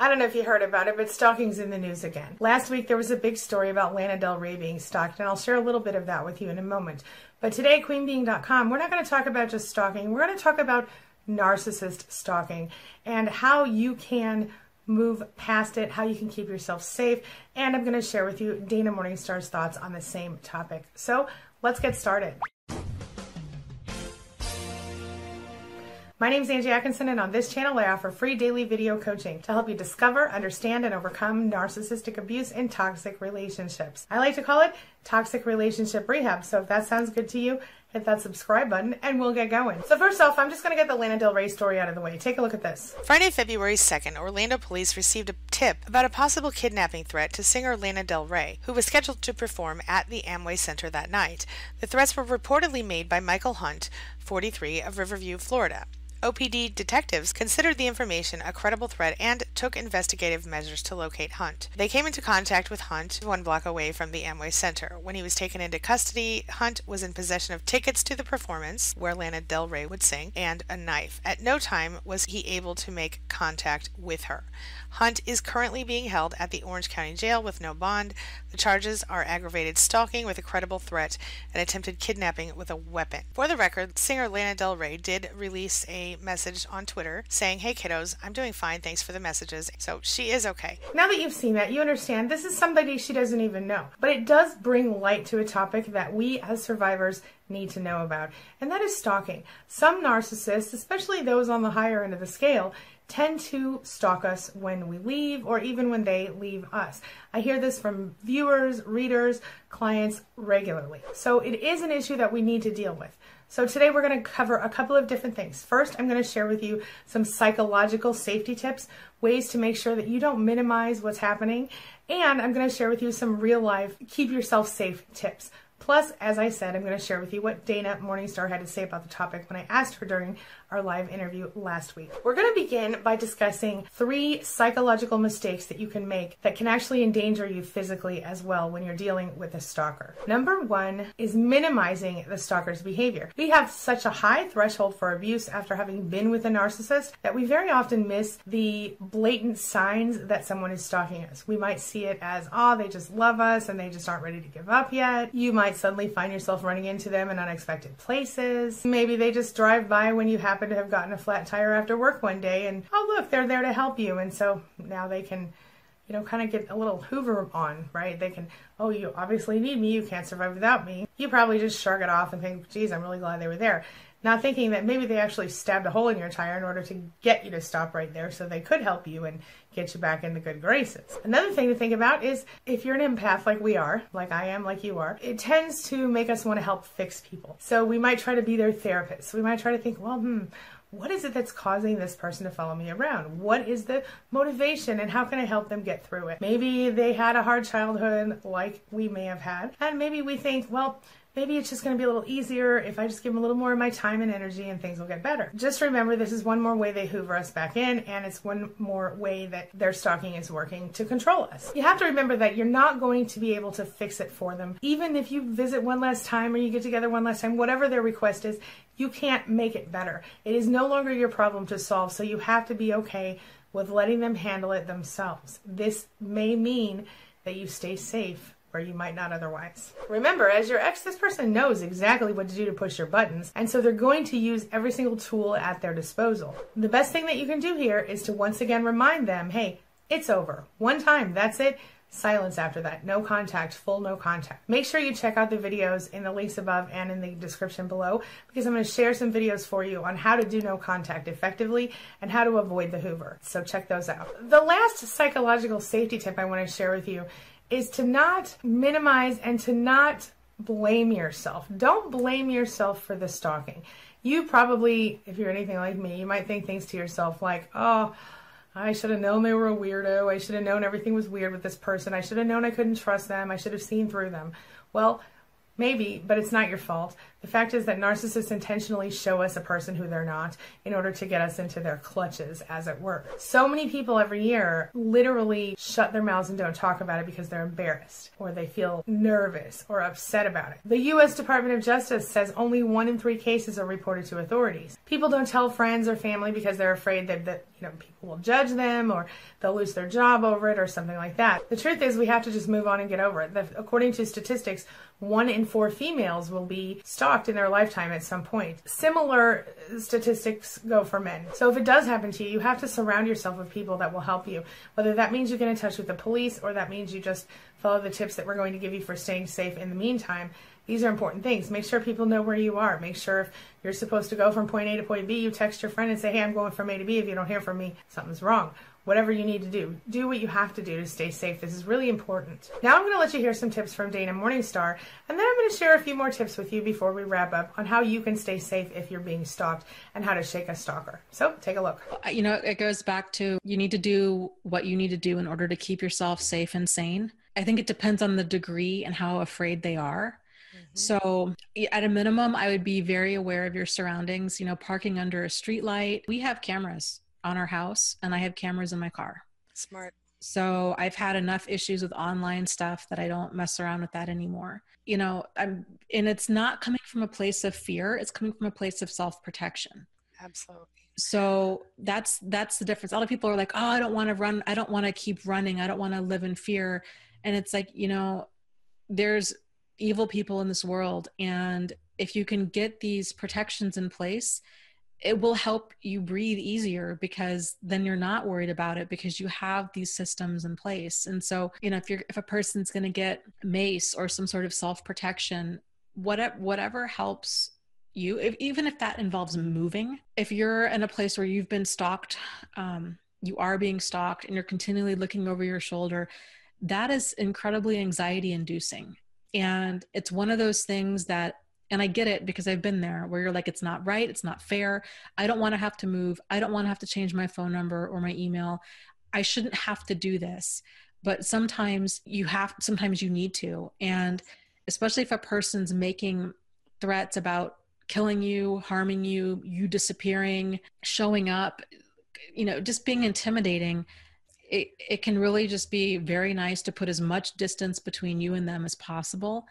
I don't know if you heard about it, but stalking's in the news again. Last week there was a big story about Lana Del Rey being stalked, and I'll share a little bit of that with you in a moment. But today, QueenBeeing.com, we're not going to talk about just stalking. We're going to talk about narcissist stalking and how you can move past it, how you can keep yourself safe, and I'm going to share with you Dana Morningstar's thoughts on the same topic. So let's get started. My name is Angie Atkinson, and on this channel, I offer free daily video coaching to help you discover, understand, and overcome narcissistic abuse in toxic relationships. I like to call it toxic relationship rehab. So if that sounds good to you, hit that subscribe button and we'll get going. So first off, I'm just going to get the Lana Del Rey story out of the way. Take a look at this. Friday, February 2nd, Orlando police received a tip about a possible kidnapping threat to singer Lana Del Rey, who was scheduled to perform at the Amway Center that night. The threats were reportedly made by Michael Hunt, 43, of Riverview, Florida. OPD detectives considered the information a credible threat and took investigative measures to locate Hunt. They came into contact with Hunt one block away from the Amway Center. When he was taken into custody, Hunt was in possession of tickets to the performance where Lana Del Rey would sing and a knife. At no time was he able to make contact with her. Hunt is currently being held at the Orange County Jail with no bond. The charges are aggravated stalking with a credible threat and attempted kidnapping with a weapon. For the record, singer Lana Del Rey did release a message on Twitter saying, Hey kiddos, I'm doing fine, thanks for the messages. So she is okay. Now that you've seen that, you understand this is somebody she doesn't even know. But it does bring light to a topic that we as survivors need to know about, and that is stalking. Some narcissists, especially those on the higher end of the scale, tend to stalk us when we leave or even when they leave us. I hear this from viewers, readers, clients regularly. So it is an issue that we need to deal with. So today we're going to cover a couple of different things. First, I'm going to share with you some psychological safety tips, ways to make sure that you don't minimize what's happening, and I'm going to share with you some real life keep yourself safe tips. Plus, as I said, I'm going to share with you what Dana Morningstar had to say about the topic when I asked her during our live interview last week. We're going to begin by discussing three psychological mistakes that you can make that can actually endanger you physically as well when you're dealing with a stalker. Number one is minimizing the stalker's behavior. We have such a high threshold for abuse after having been with a narcissist that we very often miss the blatant signs that someone is stalking us. We might see it as, oh, they just love us and they just aren't ready to give up yet. You might suddenly find yourself running into them in unexpected places. Maybe they just drive by when you happen to have gotten a flat tire after work one day and oh look they're there to help you. And so now they can you know kind of get a little hoover on right? They can oh you obviously need me. You can't survive without me. You probably just shrug it off and think geez i'm really glad they were there. Not thinking that maybe they actually stabbed a hole in your tire in order to get you to stop right there so they could help you. And get you back into good graces. Another thing to think about is if you're an empath like we are, like I am, like you are, it tends to make us want to help fix people. So we might try to be their therapist. We might try to think, well, hmm, what is it that's causing this person to follow me around? What is the motivation and how can I help them get through it? Maybe they had a hard childhood like we may have had, and maybe we think, well, maybe it's just going to be a little easier if I just give them a little more of my time and energy and things will get better. Just remember this is one more way they hoover us back in and it's one more way that their stalking is working to control us. You have to remember that you're not going to be able to fix it for them. Even if you visit one last time or you get together one last time, whatever their request is, you can't make it better. It is no longer your problem to solve, so you have to be okay with letting them handle it themselves. This may mean that you stay safe where you might not otherwise. Remember, as your ex, this person knows exactly what to do to push your buttons, and so they're going to use every single tool at their disposal. The best thing that you can do here is to once again remind them hey, it's over. One time, that's it. Silence after that. No contact, full no contact. Make sure you check out the videos in the links above and in the description below because I'm going to share some videos for you on how to do no contact effectively and how to avoid the Hoover. So check those out. The last psychological safety tip I want to share with you is to not minimize and to not blame yourself. Don't blame yourself for the stalking. You probably, if you're anything like me, you might think things to yourself like, oh, I should have known they were a weirdo. I should have known everything was weird with this person. I should have known I couldn't trust them. I should have seen through them. Well, maybe, but it's not your fault The fact is that narcissists intentionally show us a person who they're not in order to get us into their clutches, as it were. So many people every year literally shut their mouths and don't talk about it because they're embarrassed or they feel nervous or upset about it. The U.S. Department of Justice says only one in three cases are reported to authorities. People don't tell friends or family because they're afraid that, that you know people will judge them or they'll lose their job over it or something like that. The truth is, we have to just move on and get over it. The, according to statistics, one in four females will be stalked in their lifetime at some point. Similar statistics go for men. So if it does happen to you, you have to surround yourself with people that will help you. Whether that means you get in touch with the police or that means you just follow the tips that we're going to give you for staying safe in the meantime. These are important things. Make sure people know where you are. Make sure if you're supposed to go from point A to point B, you text your friend and say, Hey, I'm going from A to B. If you don't hear from me, something's wrong whatever you need to do. Do what you have to do to stay safe. This is really important. Now I'm going to let you hear some tips from Dana Morningstar, and then I'm going to share a few more tips with you before we wrap up on how you can stay safe if you're being stalked and how to shake a stalker. So take a look. You know, it goes back to you need to do what you need to do in order to keep yourself safe and sane. I think it depends on the degree and how afraid they are. Mm-hmm. So, at a minimum, I would be very aware of your surroundings. You know, parking under a street light. We have cameras on our house and I have cameras in my car. Smart. So I've had enough issues with online stuff that I don't mess around with that anymore. You know, I'm and it's not coming from a place of fear, it's coming from a place of self-protection. Absolutely. So that's that's the difference. A lot of people are like, "Oh, I don't want to run. I don't want to keep running. I don't want to live in fear." And it's like, you know, there's evil people in this world and if you can get these protections in place, it will help you breathe easier because then you're not worried about it because you have these systems in place. And so you know if you're if a person's going to get mace or some sort of self-protection whatever whatever helps you if, even if that involves moving if you're in a place where you've been stalked um, you are being stalked and you're continually looking over your shoulder that is incredibly anxiety inducing and it's one of those things that and I get it because I've been there where you're like, it's not right. It's not fair. I don't want to have to move. I don't want to have to change my phone number or my email. I shouldn't have to do this. But sometimes you have, sometimes you need to. And especially if a person's making threats about killing you, harming you, you disappearing, showing up, you know, just being intimidating. It, it can really just be very nice to put as much distance between you and them as possible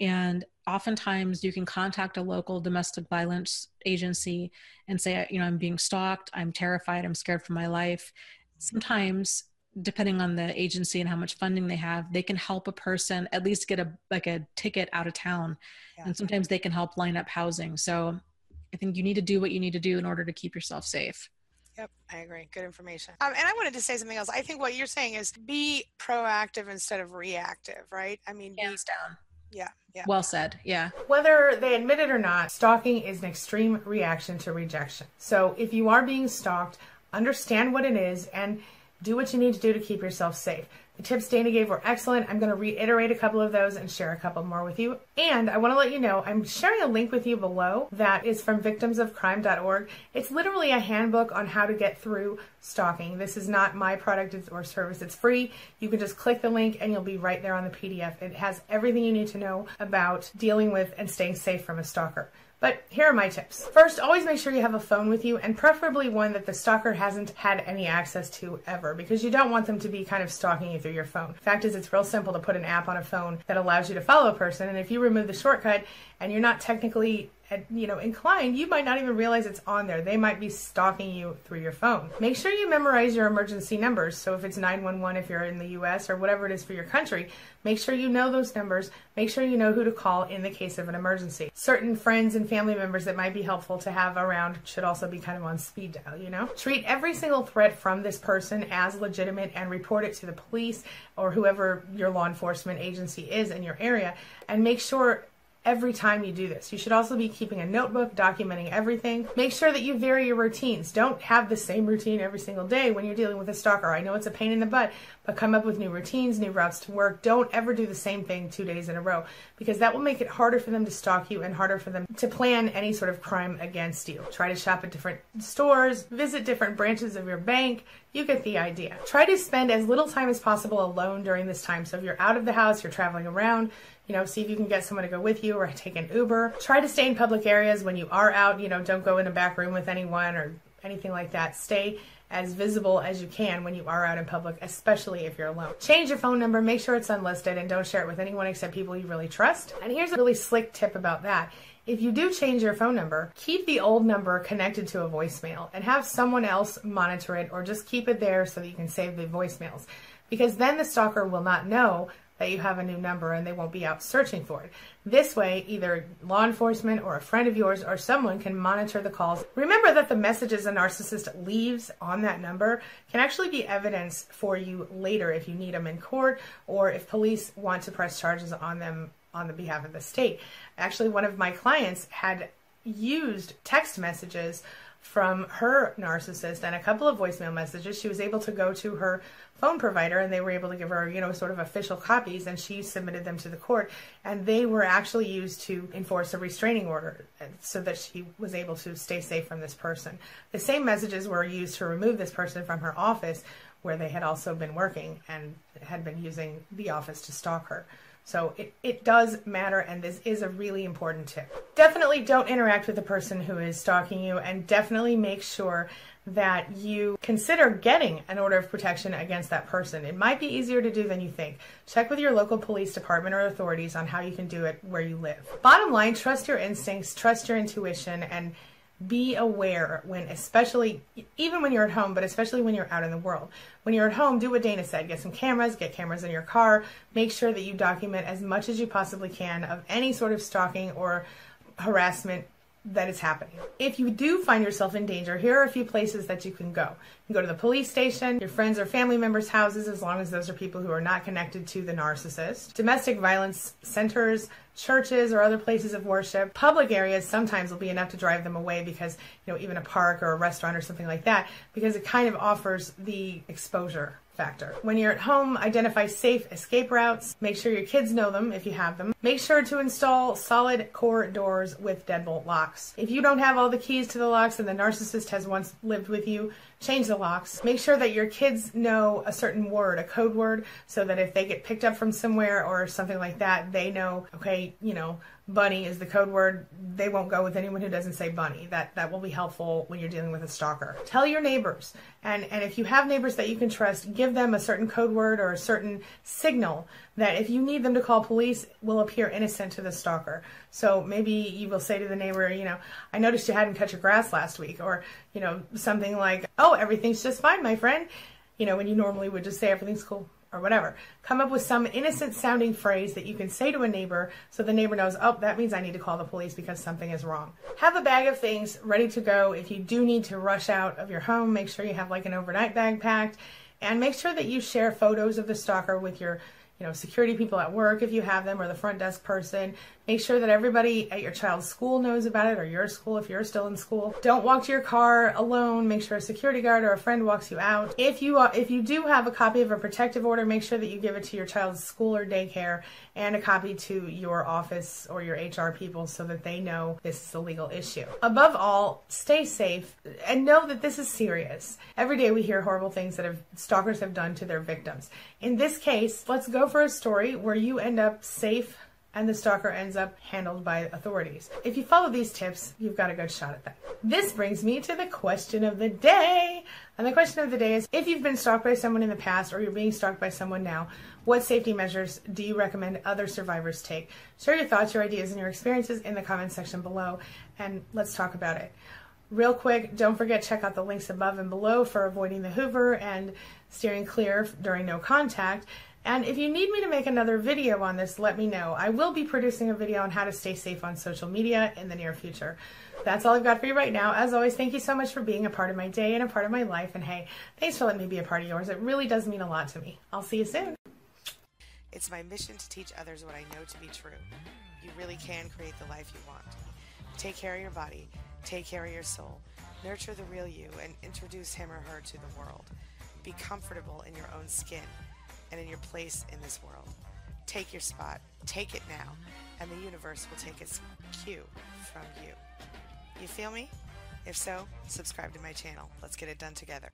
and oftentimes you can contact a local domestic violence agency and say, you know, I'm being stalked, I'm terrified, I'm scared for my life. Sometimes depending on the agency and how much funding they have they can help a person at least get a like a ticket out of town yeah. and sometimes they can help line up housing so i think you need to do what you need to do in order to keep yourself safe Yep, I agree. Good information. Um, and I wanted to say something else. I think what you're saying is be proactive instead of reactive, right? I mean, hands be, down. Yeah, yeah. Well said. Yeah. Whether they admit it or not, stalking is an extreme reaction to rejection. So if you are being stalked, understand what it is and do what you need to do to keep yourself safe. The tips Dana gave were excellent. I'm going to reiterate a couple of those and share a couple more with you. And I want to let you know I'm sharing a link with you below that is from victimsofcrime.org. It's literally a handbook on how to get through stalking. This is not my product or service. It's free. You can just click the link and you'll be right there on the PDF. It has everything you need to know about dealing with and staying safe from a stalker. But here are my tips. First, always make sure you have a phone with you and preferably one that the stalker hasn't had any access to ever because you don't want them to be kind of stalking you through your phone. Fact is, it's real simple to put an app on a phone that allows you to follow a person and if you remove the shortcut and you're not technically you know inclined you might not even realize it's on there. They might be stalking you through your phone. Make sure you memorize your emergency numbers. So if it's 911 if you're in the us or whatever it is for your country make sure you know those numbers. Make sure you know who to call in the case of an emergency. Certain friends and family members that might be helpful to have around should also be kind of on speed dial you know? Treat every single threat from this person as legitimate and report it to the police or whoever your law enforcement agency is in your area. And make sure every time you do this. You should also be keeping a notebook documenting everything. Make sure that you vary your routines. Don't have the same routine every single day when you're dealing with a stalker. I know it's a pain in the butt, but come up with new routines, new routes to work. Don't ever do the same thing two days in a row because that will make it harder for them to stalk you and harder for them to plan any sort of crime against you. Try to shop at different stores, visit different branches of your bank, You get the idea. Try to spend as little time as possible alone during this time. So if you're out of the house, you're traveling around, you know, see if you can get someone to go with you or take an Uber. Try to stay in public areas when you are out. You know, don't go in a back room with anyone or anything like that. Stay as visible as you can when you are out in public, especially if you're alone. Change your phone number, make sure it's unlisted, and don't share it with anyone except people you really trust. And here's a really slick tip about that. If you do change your phone number, keep the old number connected to a voicemail and have someone else monitor it or just keep it there so that you can save the voicemails. Because then the stalker will not know that you have a new number and they won't be out searching for it. This way, either law enforcement or a friend of yours or someone can monitor the calls. Remember that the messages a narcissist leaves on that number can actually be evidence for you later if you need them in court or if police want to press charges on them on the behalf of the state. Actually, one of my clients had used text messages from her narcissist and a couple of voicemail messages. She was able to go to her phone provider and they were able to give her, you know, sort of official copies and she submitted them to the court and they were actually used to enforce a restraining order so that she was able to stay safe from this person. The same messages were used to remove this person from her office where they had also been working and had been using the office to stalk her. So it, it does matter, and this is a really important tip. Definitely don't interact with the person who is stalking you, and definitely make sure that you consider getting an order of protection against that person. It might be easier to do than you think. Check with your local police department or authorities on how you can do it where you live. Bottom line, trust your instincts, trust your intuition, and be aware when especially even when you're at home but especially when you're out in the world. When you're at home do what dana said. Get some cameras get cameras in your car. Make sure that you document as much as you possibly can of any sort of stalking or harassment that is happening. If you do find yourself in danger, here are a few places that you can go. You can go to the police station, your friends or family members' houses, as long as those are people who are not connected to the narcissist, domestic violence centers, churches or other places of worship. Public areas sometimes will be enough to drive them away because, you know, even a park or a restaurant or something like that, because it kind of offers the exposure factor. When you're at home, identify safe escape routes. Make sure your kids know them if you have them. Make sure to install solid core doors with deadbolt locks. If you don't have all the keys to the locks and the narcissist has once lived with you, change the locks. Make sure that your kids know a certain word, a code word, so that if they get picked up from somewhere or something like that, they know, okay, you know, bunny is the code word. They won't go with anyone who doesn't say bunny. That that will be helpful when you're dealing with a stalker. Tell your neighbors. And and if you have neighbors that you can trust, give them a certain code word or a certain signal that if you need them to call police will appear innocent to the stalker. So maybe you will say to the neighbor, you know, I noticed you hadn't cut your grass last week or, you know, something like, "Oh, everything's just fine, my friend." You know, when you normally would just say everything's cool or whatever. Come up with some innocent sounding phrase that you can say to a neighbor so the neighbor knows, oh, that means I need to call the police because something is wrong. Have a bag of things ready to go. If you do need to rush out of your home, make sure you have like an overnight bag packed and make sure that you share photos of the stalker with your you know, security people at work if you have them or the front desk person. Make sure that everybody at your child's school knows about it or your school if you're still in school. Don't walk to your car alone. Make sure a security guard or a friend walks you out. If you uh, if you do have a copy of a protective order, make sure that you give it to your child's school or daycare and a copy to your office or your HR people so that they know this is a legal issue. Above all, stay safe and know that this is serious. Every day we hear horrible things that have stalkers have done to their victims. In this case, let's for a story where you end up safe and the stalker ends up handled by authorities. If you follow these tips, you've got a good shot at that. This brings me to the question of the day. And the question of the day is if you've been stalked by someone in the past or you're being stalked by someone now, what safety measures do you recommend other survivors take? Share your thoughts, your ideas, and your experiences in the comments section below, and let's talk about it. Real quick, don't forget check out the links above and below for avoiding the Hoover and steering clear during no contact. And if you need me to make another video on this, let me know. I will be producing a video on how to stay safe on social media in the near future. That's all I've got for you right now. As always, thank you so much for being a part of my day and a part of my life. And hey, thanks for letting me be a part of yours. It really does mean a lot to me. I'll see you soon. It's my mission to teach others what I know to be true. You really can create the life you want. Take care of your body, take care of your soul, nurture the real you, and introduce him or her to the world. Be comfortable in your own skin and in your place in this world. Take your spot, take it now, and the universe will take its cue from you. You feel me? If so, subscribe to my channel. Let's get it done together.